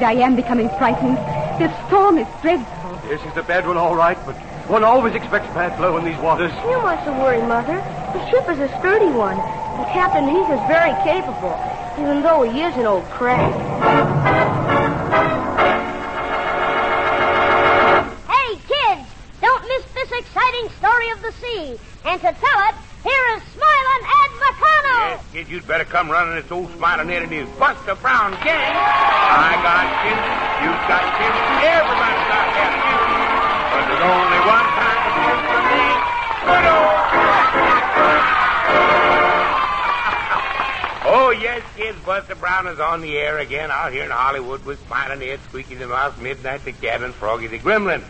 afraid I am becoming frightened. This storm is dreadful. Yes, is a bad one, all right, but one always expects bad flow in these waters. You mustn't worry, Mother. The ship is a sturdy one, and Captain Heath is very capable, even though he is an old crab. Come running this old smiling Ed and his Buster Brown gang. I got you. You got you. Everybody's got you. But there's only one kind of you for me. Good old. Oh, yes, kids, Buster Brown is on the air again out here in Hollywood with Smiling Ed, Squeaky the Mouse, Midnight the Cat, and Froggy the Gremlin.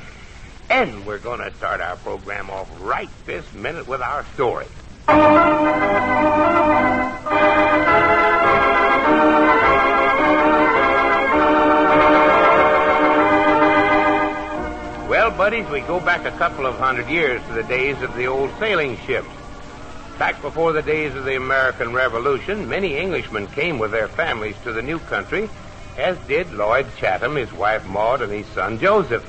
And we're going to start our program off right this minute with our story. Buddies, we go back a couple of hundred years to the days of the old sailing ships. Back before the days of the American Revolution, many Englishmen came with their families to the new country, as did Lloyd Chatham, his wife Maud, and his son Joseph.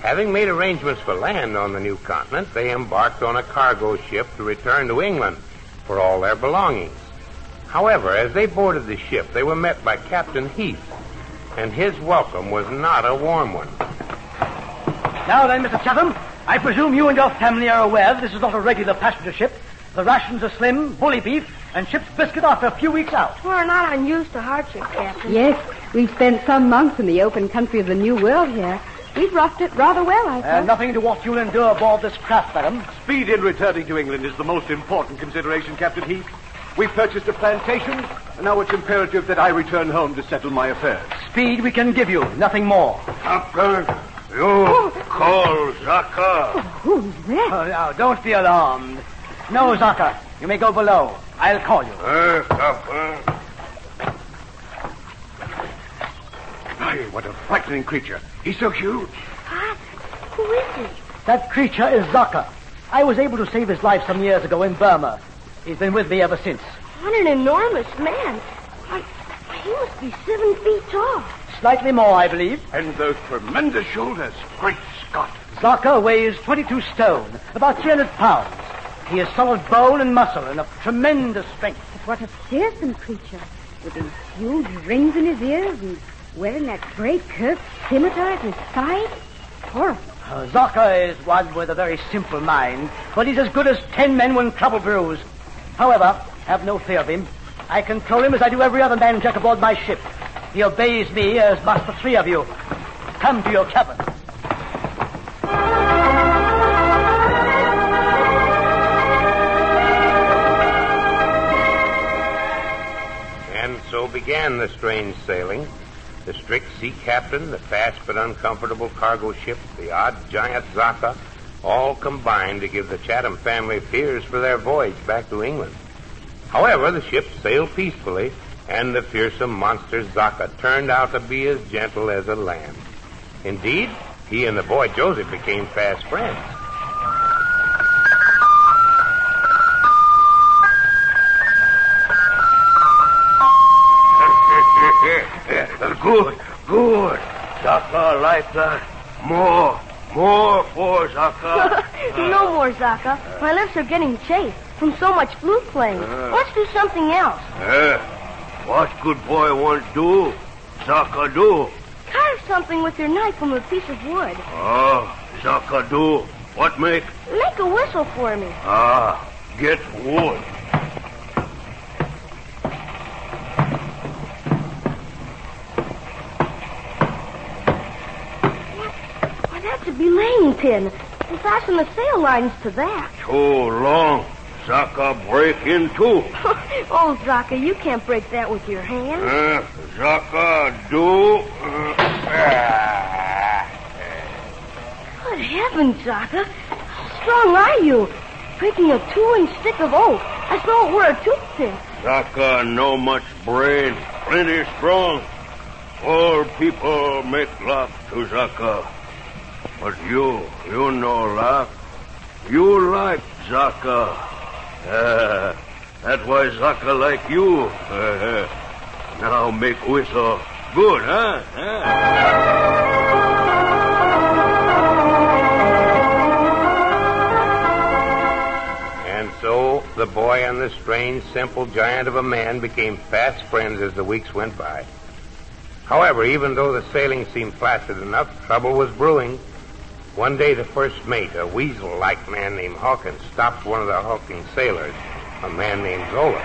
Having made arrangements for land on the new continent, they embarked on a cargo ship to return to England for all their belongings. However, as they boarded the ship, they were met by Captain Heath, and his welcome was not a warm one. Now then, Mr. Chatham, I presume you and your family are aware that this is not a regular passenger ship. The rations are slim, bully beef, and ship's biscuit after a few weeks out. We're not unused to hardship, Captain. Yes, we've spent some months in the open country of the New World here. We've roughed it rather well, I Uh, think. nothing to what you'll endure aboard this craft, madam. Speed in returning to England is the most important consideration, Captain Heath. We've purchased a plantation, and now it's imperative that I return home to settle my affairs. Speed we can give you, nothing more. Captain, you call Zaka. Who's that? Oh, now, don't be alarmed. No, Zaka, you may go below. I'll call you. Uh, Captain. Hey, what a frightening creature. He's so huge. What? Who is he? That creature is Zaka. I was able to save his life some years ago in Burma. He's been with me ever since. What an enormous man. Why, he must be seven feet tall. Slightly more, I believe. And those tremendous shoulders. Great Scott. Zaka weighs 22 stone, about 300 pounds. He has solid bone and muscle and of tremendous strength. But what a fearsome creature. With these huge rings in his ears and wearing that great curved scimitar at his side. Horrible. Uh, Zaka is one with a very simple mind, but he's as good as ten men when trouble brews. However, have no fear of him. I control him as I do every other man jack aboard my ship. He obeys me as must the three of you. Come to your cabin. And so began the strange sailing. The strict sea captain, the fast but uncomfortable cargo ship, the odd giant Zaka, all combined to give the Chatham family fears for their voyage back to England. However, the ship sailed peacefully, and the fearsome monster Zaka turned out to be as gentle as a lamb. Indeed, he and the boy Joseph became fast friends. good, good. Zaka like that. More, more for Zaka. no more, Zaka. My lips are getting chafed from so much flute playing. Let's do something else. Eh, what good boy want do? Zaka do. Carve something with your knife from a piece of wood. Ah, Zaka do. What make? Make a whistle for me. Ah, get wood. What? Why, that's a belaying pin. We fasten the sail lines to that. Too long. Zaka break in two. oh, Zaka, you can't break that with your hands. Uh, Zaka do. Uh, ah. Good heavens, Zaka. How strong are you? Breaking a two-inch stick of oak I though it were a toothpick. Zaka no much brain, plenty strong. All people make love to Zaka. But you, you no laugh. You like Zaka. That why Zaka like you. now make whistle. Good, huh? huh? And so the boy and the strange, simple giant of a man became fast friends as the weeks went by. However, even though the sailing seemed placid enough, trouble was brewing. One day, the first mate, a weasel-like man named Hawkins, stopped one of the hulking sailors, a man named Zolas.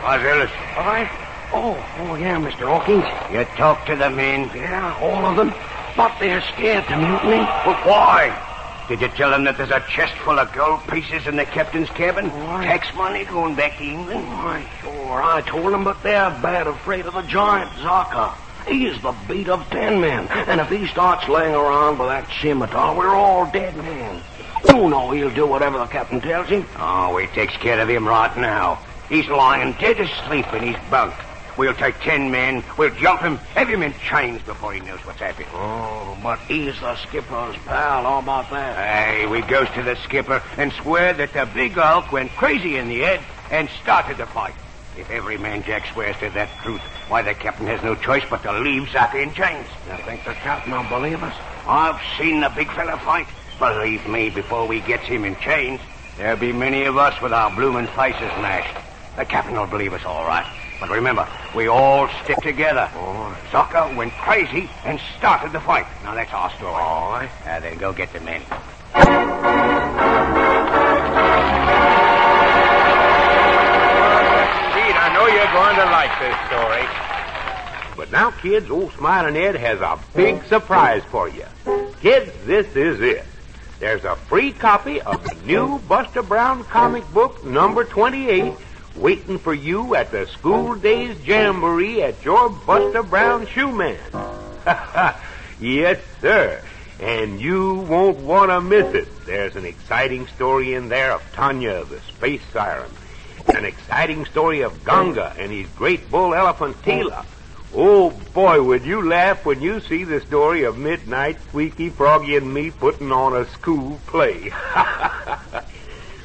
How's Ellis? All right. Oh, oh, yeah, Mr. Hawkins. You talked to the men? Yeah, all of them. But they're scared to mutiny. Well, why? Did you tell them that there's a chest full of gold pieces in the captain's cabin? Why? Tax money going back to England? Why, sure, I told them, but they're bad afraid of the giant, Zaka. He is the beat of ten men, and if he starts laying around with that scimitar, we're all dead men. You know he'll do whatever the captain tells him. Oh, he takes care of him right now. He's lying dead asleep in his bunk. We'll take ten men, we'll jump him, have him in chains before he knows what's happened. Oh, but he's the skipper's pal. How about that? Hey, we goes to the skipper and swear that the big hulk went crazy in the head and started the fight. If every man Jack swears to that truth, why the captain has no choice but to leave Zaka in chains. You think the captain will believe us? I've seen the big fella fight. Believe me, before we gets him in chains, there'll be many of us with our bloomin' faces mashed. The captain will believe us all right. But remember, we all stick together. Oh. Zaka went crazy and started the fight. Now that's our story. All right. Now then, go get the men. You're going to like this story. But now, kids, old Smiling Ed has a big surprise for you. Kids, this is it. There's a free copy of the new Buster Brown comic book, number 28, waiting for you at the school days jamboree at your Buster Brown shoe man. yes, sir. And you won't want to miss it. There's an exciting story in there of Tanya, the space siren. An exciting story of Gunga and his great bull elephant Tila. Oh boy, would you laugh when you see the story of Midnight, Squeaky, Froggy, and me putting on a school play.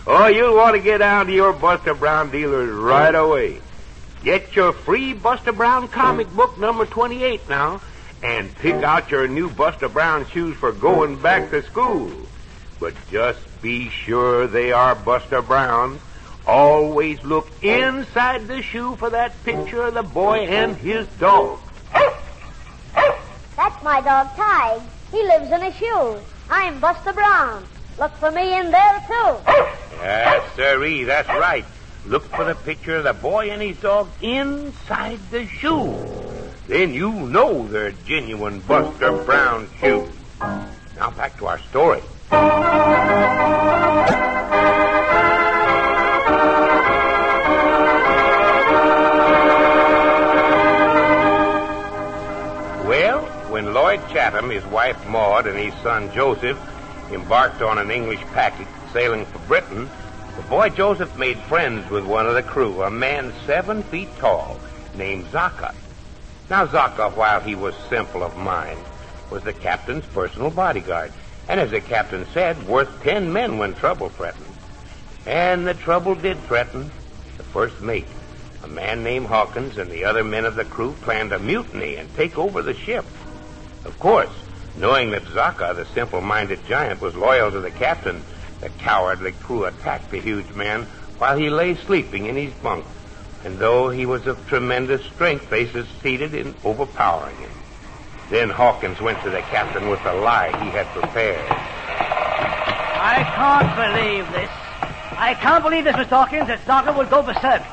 oh, you'll want to get down to your Buster Brown dealers right away. Get your free Buster Brown comic book number 28 now, and pick out your new Buster Brown shoes for going back to school. But just be sure they are Buster Browns. Always look inside the shoe for that picture of the boy and his dog. That's my dog, Tige. He lives in a shoe. I'm Buster Brown. Look for me in there, too. Yes, sirree, that's right. Look for the picture of the boy and his dog inside the shoe. Then you know they're genuine Buster Brown shoes. Now back to our story. His wife Maud, and his son Joseph embarked on an English packet sailing for Britain, the boy Joseph made friends with one of the crew, a man seven feet tall, named Zaka. Now, Zaka, while he was simple of mind, was the captain's personal bodyguard, and as the captain said, worth ten men when trouble threatened. And the trouble did threaten. The first mate, a man named Hawkins, and the other men of the crew planned a mutiny and take over the ship. Of course, knowing that Zaka, the simple-minded giant, was loyal to the captain, the cowardly crew attacked the huge man while he lay sleeping in his bunk. And though he was of tremendous strength, they succeeded in overpowering him. Then Hawkins went to the captain with the lie he had prepared. I can't believe this. I can't believe this, Mr. Hawkins, that Zaka will go berserk.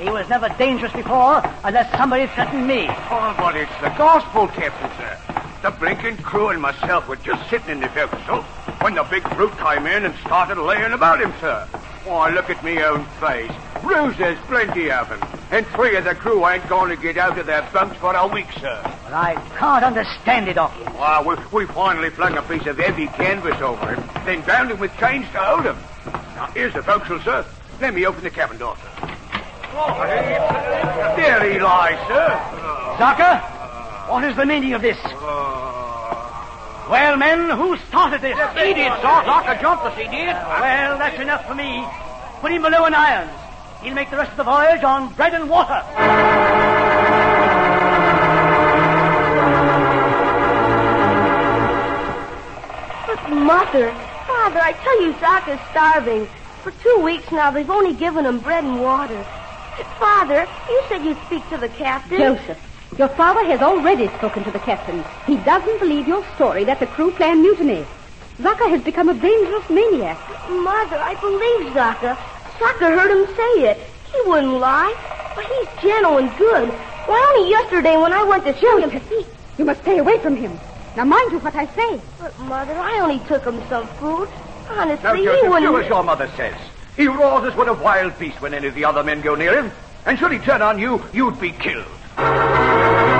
He was never dangerous before unless somebody threatened me. Oh, but it's the gospel, Captain, sir. The blinking crew and myself were just sitting in the forecastle when the big brute came in and started laying about him, sir. Why, look at me own face. Bruises, plenty of 'em. And three of the crew ain't going to get out of their bunks for a week, sir. But I can't understand it, Hawkins. Why, we, we finally flung a piece of heavy canvas over him, then bound him with chains to hold him. Now, here's the forecastle, sir. Let me open the cabin door, sir. Oh. There he lies, sir. Zaka, what is the meaning of this? Uh... Well, men, who started this? He did, Sarge. I could he did. Well, that's enough for me. Put him below in irons. He'll make the rest of the voyage on bread and water. But, Mother, Father, I tell you, Zaka's starving. For two weeks now, they've only given him bread and water. Father, you said you'd speak to the captain. Joseph, your father has already spoken to the captain. He doesn't believe your story that the crew planned mutiny. Zaka has become a dangerous maniac. Mother, I believe Zaka. Zaka heard him say it. He wouldn't lie. But he's gentle and good. Why, only yesterday when I went to show him... Joseph, you must stay away from him. Now mind you what I say. But, Mother, I only took him some food. Honestly, Now, he wouldn't... do as your mother says. He roars as what a wild beast when any of the other men go near him. And should he turn on you, you'd be killed. Zaka?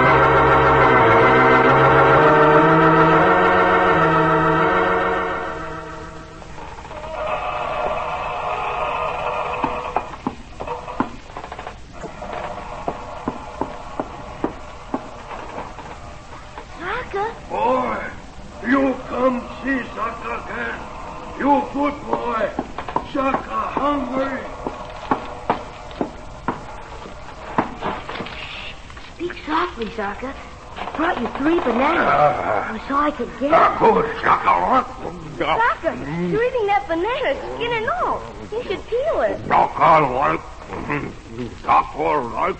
Zaka. I brought you three bananas. so I could get Ah, good, Shaka. Zaka, you're eating that banana, skin and all. You should peel it. Zaka like. Zaka like.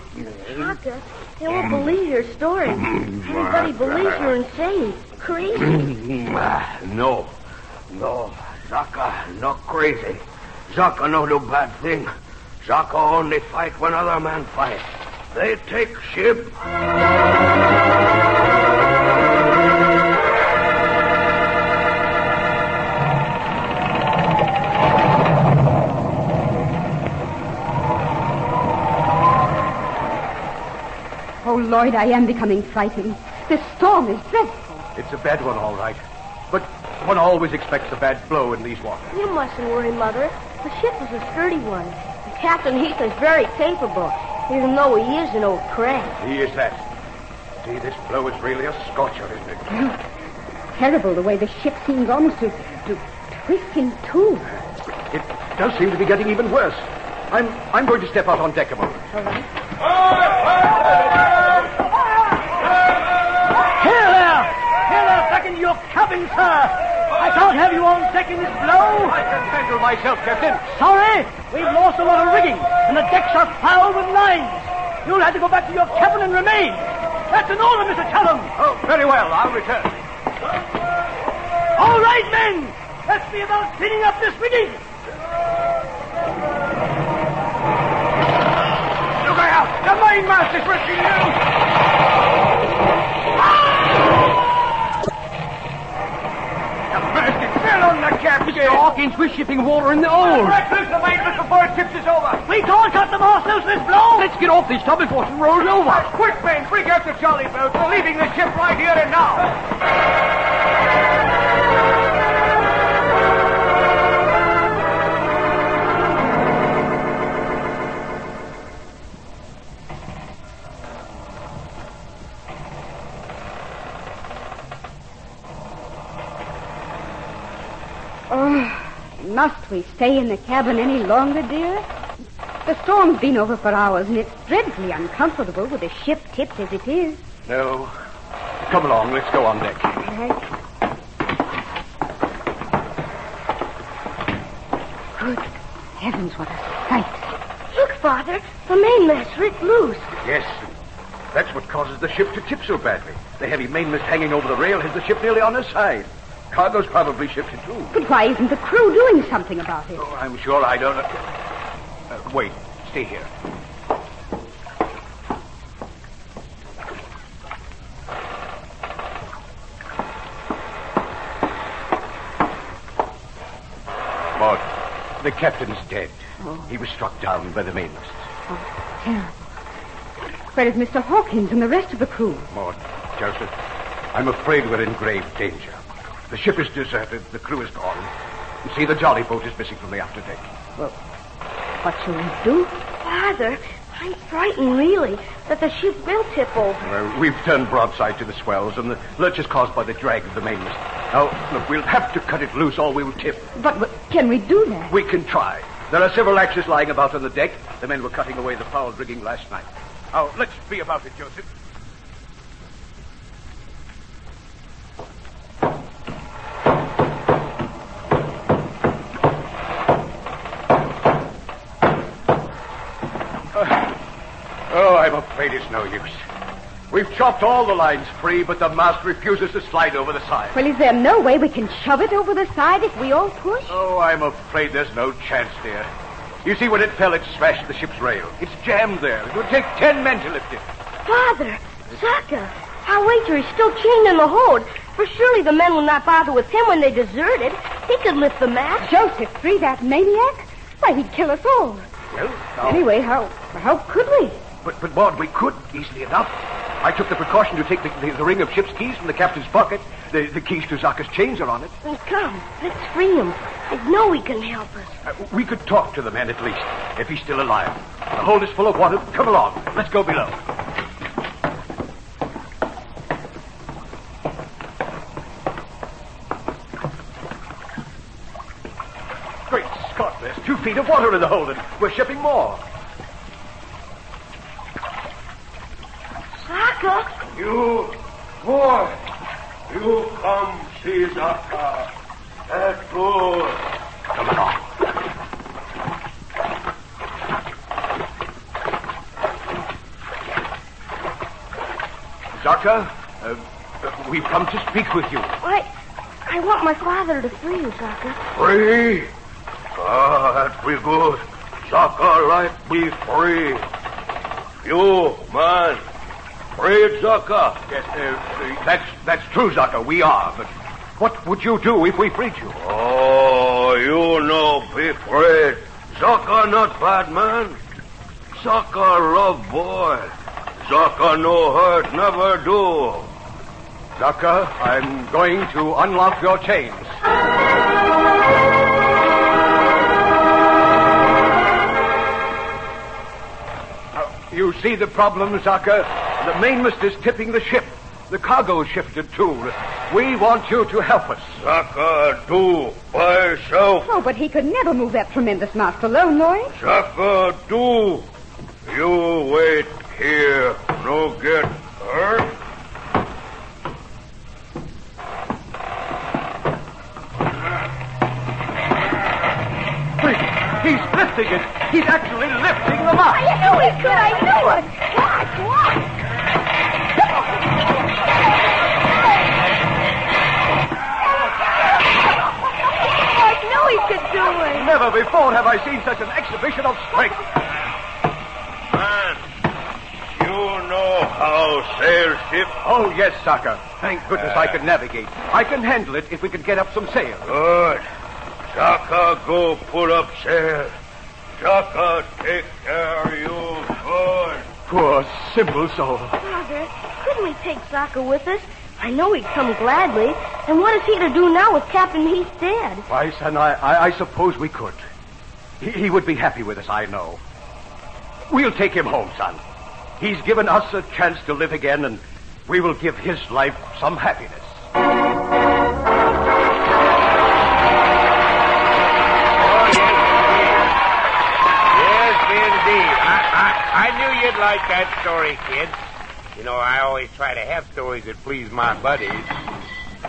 Zaka, they won't believe your story. Everybody believes you're insane, crazy. No. No. Zaka not crazy. Zaka no do bad thing. Zaka only fight when other man fight. They take ship. Oh, Lloyd, I am becoming frightened. The storm is dreadful. It's a bad one, all right. But one always expects a bad blow in these waters. You mustn't worry, Mother. The ship is a sturdy one. And Captain Heath is very capable, even though he is an old crank. He is that. See, this blow is really a scorcher, isn't it? Terrible the way the ship seems almost to, to twist in two. It does seem to be getting even worse. I'm I'm going to step out on deck a moment. All right. Here there! Here there, back in your cabin, sir! I can't have you on deck in this blow! I can handle myself, Captain. Sorry, we've lost a lot of rigging, and the decks are foul with lines. You'll have to go back to your cabin and remain. That's an order, Mr. Callum. Oh, very well. I'll return. All right, men. Let's be about cleaning up this rigging. Look out! The mainmast is risking loose! The captain! Hawkins, we're shipping water in the hold. Break loose the mainmast before it tips us over! We can't cut the mast loose this blow. Let's get off this tub before it rolls over. Quick, men! Bring out the jolly boat! We're leaving the ship right here and now! Must we stay in the cabin any longer, dear? The storm's been over for hours, and it's dreadfully uncomfortable with the ship tipped as it is. No. Come along, let's go on deck. Good heavens, what a sight. Look, Father, the mainmast's ripped loose. Yes. That's what causes the ship to tip so badly. The heavy mainmast hanging over the rail has the ship nearly on her side. Cargo's probably shifted too. But why isn't the crew doing something about it? Oh, I'm sure I don't. Uh, wait, stay here. Maud, the captain's dead. He was struck down by the mainmast. Terrible. Where is Mr. Hawkins and the rest of the crew? Maud, Joseph, I'm afraid we're in grave danger. The ship is deserted, the crew is gone. You see, the jolly boat is missing from the after deck. Well, what shall we do? Father, I'm frightened, really, that the ship will tip over. Well, we've turned broadside to the swells, and the lurch is caused by the drag of the mainmast. Now, look, we'll have to cut it loose or we'll tip. But, but can we do that? We can try. There are several axes lying about on the deck. The men were cutting away the foul rigging last night. Now, let's be about it, Joseph. Afraid it's no use. We've chopped all the lines free, but the mast refuses to slide over the side. Well, is there no way we can shove it over the side if we all push? Oh, I'm afraid there's no chance, dear. You see, when it fell, it smashed the ship's rail. It's jammed there. It would take ten men to lift it. Father, Zaka, our waiter is still chained in the hold. For surely the men will not bother with him when they deserted. He could lift the mast. Joseph, free that maniac? Why, he'd kill us all. Well, now, Anyway, how how could we? But, but, Maud, we could, easily enough. I took the precaution to take the, the, the ring of ship's keys from the captain's pocket. The, the keys to Zaka's chains are on it. Well, come, let's free him. I know he can help us. Uh, we could talk to the man at least, if he's still alive. The hold is full of water. Come along. Let's go below. Great Scott, there's two feet of water in the hold, and we're shipping more. You, boy, you come see Zaka. That's good. Come along. Zaka, uh, we've come to speak with you. I, I want my father to free you, Zaka. Free? Ah, that be good. Zaka like be free. You, man, free Zaka. Yes, uh, uh, that's that's true, Zaka. We are, but what would you do if we freed you? Oh, you know, be afraid. Zaka not bad man. Zaka love boy. Zaka no hurt, never do. Zaka, I'm going to unlock your chains. You see the problem, Zaka? The mainmast is tipping the ship. The cargo's shifted too. We want you to help us. Zaka do by yourself. Oh, but he could never move that tremendous mast alone, Lloyd. Zaka do. You wait here. No get hurt. Wait, he's lifting it. He's actually lifting the mast. I knew he could. I knew it. Watch, watch. He could do it. Never before have I seen such an exhibition of strength. Man, you know how sail ship. Oh, yes, Zaka. Thank goodness I can navigate. I can handle it if we can get up some sail. Good. Zaka go pull up sail. Zaka, take care of you good. Poor simple soul. Father, couldn't we take Zaka with us? I know he'd come gladly. And what is he to do now with Captain Heath dead? Why, son, I, I, I suppose we could. He, he would be happy with us, I know. We'll take him home, son. He's given us a chance to live again, and we will give his life some happiness. Yes, indeed. I, I, I knew you'd like that story, kids. You know, I always try to have stories that please my buddies.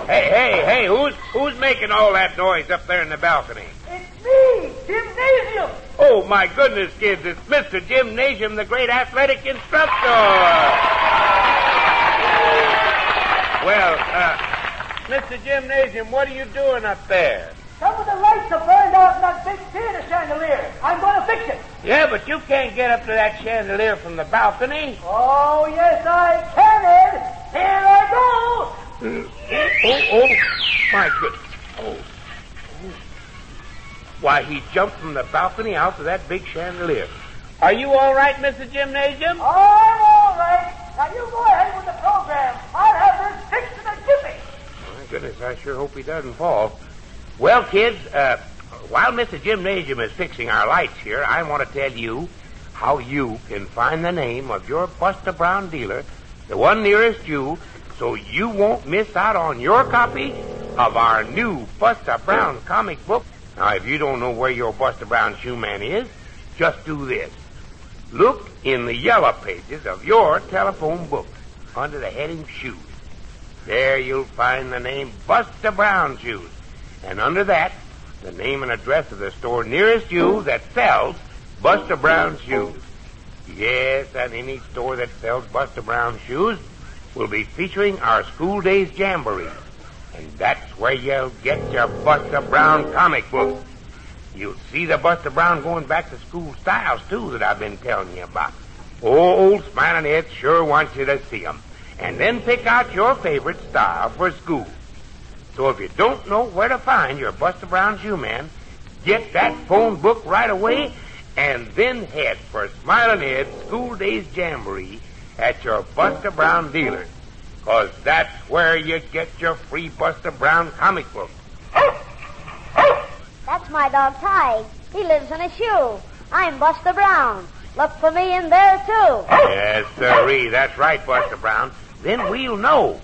Hey, hey, hey, who's who's making all that noise up there in the balcony? It's me, Gymnasium. Oh, my goodness, kids, it's Mr. Gymnasium, the great athletic instructor. Well, uh, Mr. Gymnasium, what are you doing up there? Some of the lights are burned out in that big theater chandelier. I'm fix it. Yeah, but you can't get up to that chandelier from the balcony. Oh, yes, I can, Ed. Here I go. Oh, oh, my goodness. Oh. oh. Why, he jumped from the balcony out to that big chandelier. Are you all right, Mr. Gymnasium? I'm all right. Now, you go ahead with the program. I'll have this fixed in a jiffy. My goodness, I sure hope he doesn't fall. Well, kids, uh, while Mr. Gymnasium is fixing our lights here, I want to tell you how you can find the name of your Buster Brown dealer, the one nearest you, so you won't miss out on your copy of our new Buster Brown comic book. Now, if you don't know where your Buster Brown shoe man is, just do this. Look in the yellow pages of your telephone book under the heading Shoes. There you'll find the name Buster Brown Shoes. And under that, the name and address of the store nearest you that sells Buster Brown shoes. Yes, and any store that sells Buster Brown shoes will be featuring our school days jamboree. And that's where you'll get your Buster Brown comic book. You'll see the Buster Brown going back to school styles, too, that I've been telling you about. Old Smiling Ed sure wants you to see 'em. And then pick out your favorite style for school. So if you don't know where to find your Buster Brown shoe man, get that phone book right away and then head for Smiling Ed's School Days Jamboree at your Buster Brown dealer. Cause that's where you get your free Buster Brown comic book. That's my dog Ty. He lives in a shoe. I'm Buster Brown. Look for me in there too. Yes, sirree, that's right, Buster Brown. Then we'll know.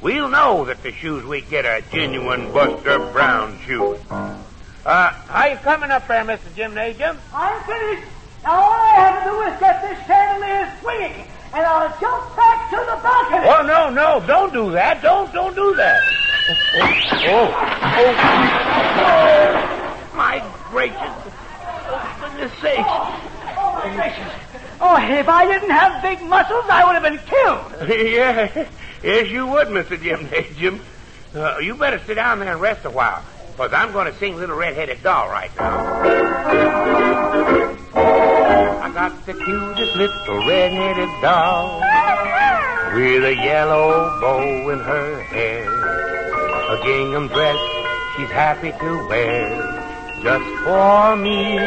We'll know that the shoes we get are genuine Buster Brown shoes. Uh, how you coming up there, Mr. Gymnasium? I'm finished. Now all I have to do is get this chandelier swinging, and I'll jump back to the balcony. Oh, no, no, don't do that. Don't, don't do that. Oh, oh, oh. My gracious. Oh, goodness sakes. Oh, my gracious. Oh, if I didn't have big muscles, I would have been killed. yeah, yes, you would, Mr. Gymnasium. Uh, you better sit down there and rest a while, because I'm going to sing Little Red-Headed Doll right now. I got the cutest little red-headed doll with a yellow bow in her hair. A gingham dress she's happy to wear just for me.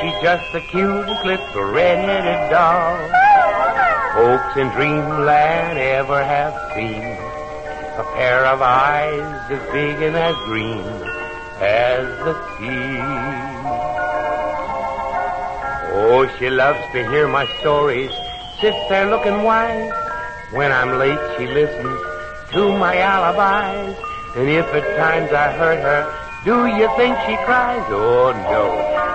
She's just the cutest little red-headed doll folks in dreamland ever have seen. A pair of eyes as big and as green as the sea. Oh, she loves to hear my stories, sits there looking wise. When I'm late, she listens to my alibis. And if at times I hurt her, do you think she cries? Oh, no.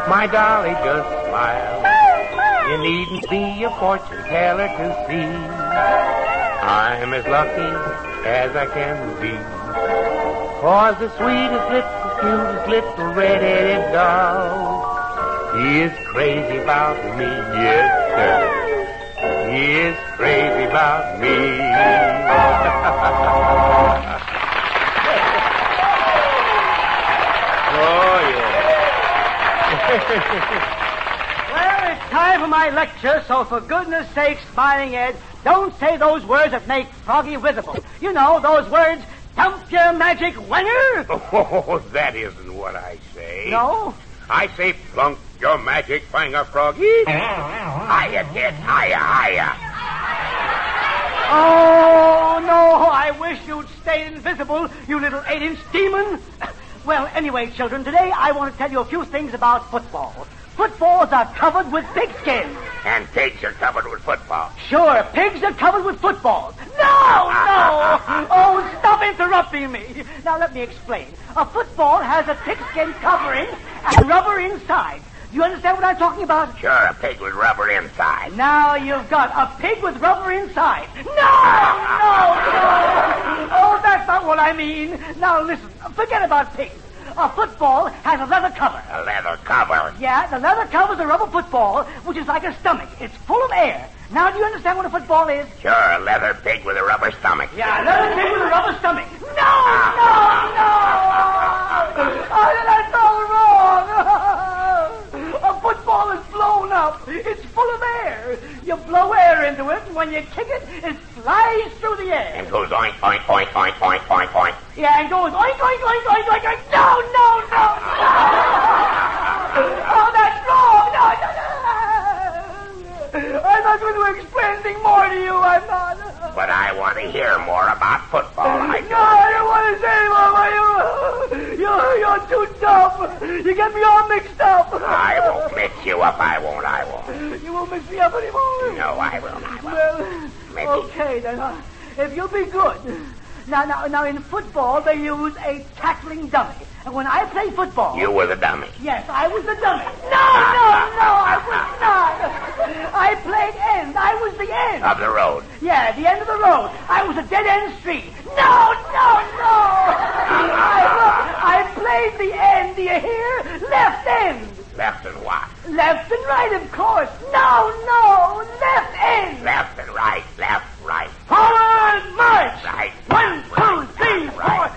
My dolly just smiles. You needn't be a fortune teller to see. I'm as lucky as I can be. Cause the sweetest little, cutest little red-headed doll he is crazy about me, yes, sir. He is crazy about me. oh, yeah. Time for my lecture, so for goodness sake, Smiling Ed, don't say those words that make Froggy visible. You know, those words, dump your magic winger. Oh, that isn't what I say. No? I say plunk your magic finger, Froggy. Hiya, kid, hiya, hiya. Oh, no, I wish you'd stay invisible, you little eight-inch demon. Well, anyway, children, today I want to tell you a few things about football. Footballs are covered with pigskin. And pigs are covered with football. Sure, pigs are covered with footballs. No, no! Oh, stop interrupting me. Now, let me explain. A football has a pigskin covering and rubber inside. Do you understand what I'm talking about? Sure, a pig with rubber inside. Now you've got a pig with rubber inside. No, no, no. Oh, that's not what I mean. Now listen, forget about pigs. A football has a leather cover. A leather cover. Yeah, the leather covers a rubber football, which is like a stomach. It's full of air. Now, do you understand what a football is? Sure, a leather pig with a rubber stomach. Yeah, a leather pig with a rubber stomach. No, no, no. Oh, that's all wrong. A football is blown up. It's full of air. You blow air into it, and when you kick it, it flies through the air. And goes oink, oink, oink, oink, oink, oink, oink. Yeah, and goes oink, oink, oink, oink, oink, oink. No, no, no, no. Oh, that's wrong. No, no, no. I'm not going to explain anything more to you. I'm not. But I want to hear more about football. I No, I don't want to say anymore. Why, You, you're, you're too dumb. You get me all mixed up. I won't mix you up. I won't. I won't. You won't mix me up anymore. No, I will. not. Well, Maybe. okay then. Uh, if you'll be good. Now, now, now, in football they use a tackling dummy, and when I play football, You were the dummy. yes, I was the dummy. No, no, no, I was not. I played end. I was the end. Of the road. Yeah, the end of the road. I was a dead end street. No, no, no. I, I played the end. Do you hear? Left end. Left and what? Left and right, of course. No, no, left end. Left and right, left, right. forward march. Right. One, two, three, four. Here's a little villain.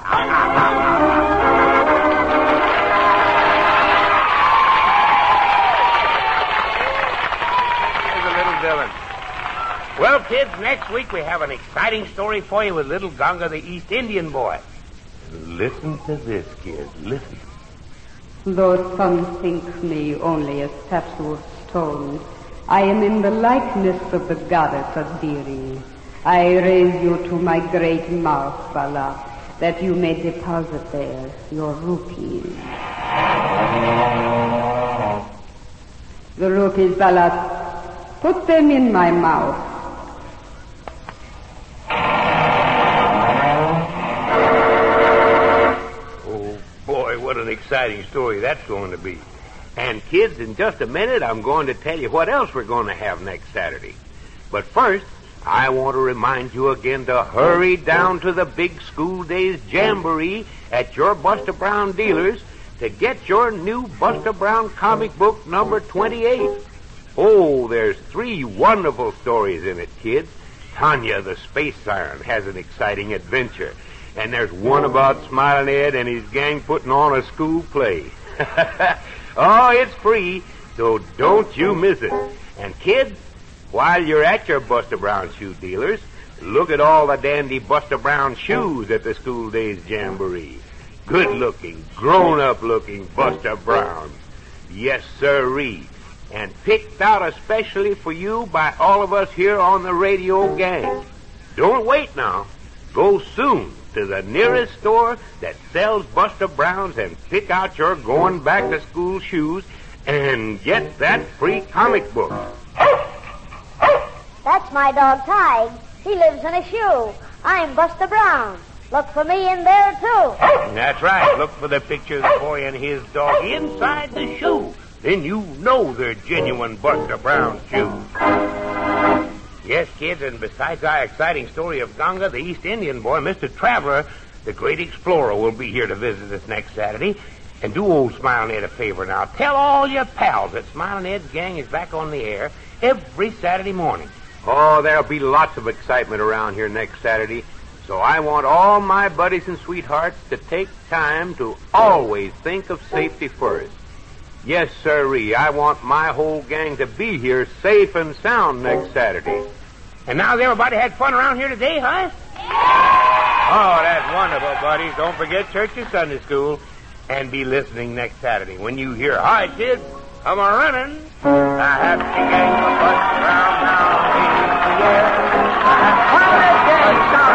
Well, kids, next week we have an exciting story for you with little Gunga the East Indian boy. Listen to this, kids. Listen. Though some think me only a statue of stone, I am in the likeness of the goddess Adiri. I raise you to my great mouth, Bala, that you may deposit there your rupees. The rupees, Bala, put them in my mouth. Oh, boy, what an exciting story that's going to be. And, kids, in just a minute, I'm going to tell you what else we're going to have next Saturday. But first, I want to remind you again to hurry down to the big school days jamboree at your Buster Brown dealers to get your new Buster Brown comic book number 28. Oh, there's three wonderful stories in it, kids. Tanya the Space Siren has an exciting adventure. And there's one about Smiling Ed and his gang putting on a school play. oh, it's free, so don't you miss it. And kids, while you're at your Buster Brown shoe dealers, look at all the dandy Buster Brown shoes at the school days jamboree. Good looking, grown up looking Buster Browns. Yes, sirree. And picked out especially for you by all of us here on the radio gang. Don't wait now. Go soon to the nearest store that sells Buster Browns and pick out your going back to school shoes and get that free comic book. That's my dog Tige. He lives in a shoe. I'm Buster Brown. Look for me in there, too. That's right. Look for the picture of the boy and his dog inside the shoe. Then you know they're genuine Buster Brown shoes. Yes, kids, and besides our exciting story of Gunga, the East Indian boy, Mr. Traveler, the great explorer, will be here to visit us next Saturday. And do old Smiling Ed a favor now. Tell all your pals that Smiling Ed's gang is back on the air every Saturday morning. Oh, there'll be lots of excitement around here next Saturday. So I want all my buddies and sweethearts to take time to always think of safety first. Yes, sirree, I want my whole gang to be here safe and sound next Saturday. And now everybody had fun around here today, huh? Oh, that's wonderful, buddies. Don't forget church and Sunday school. And be listening next Saturday when you hear, Hi, kids, come a running. The happy gang of Buster Brown now The happy gang sound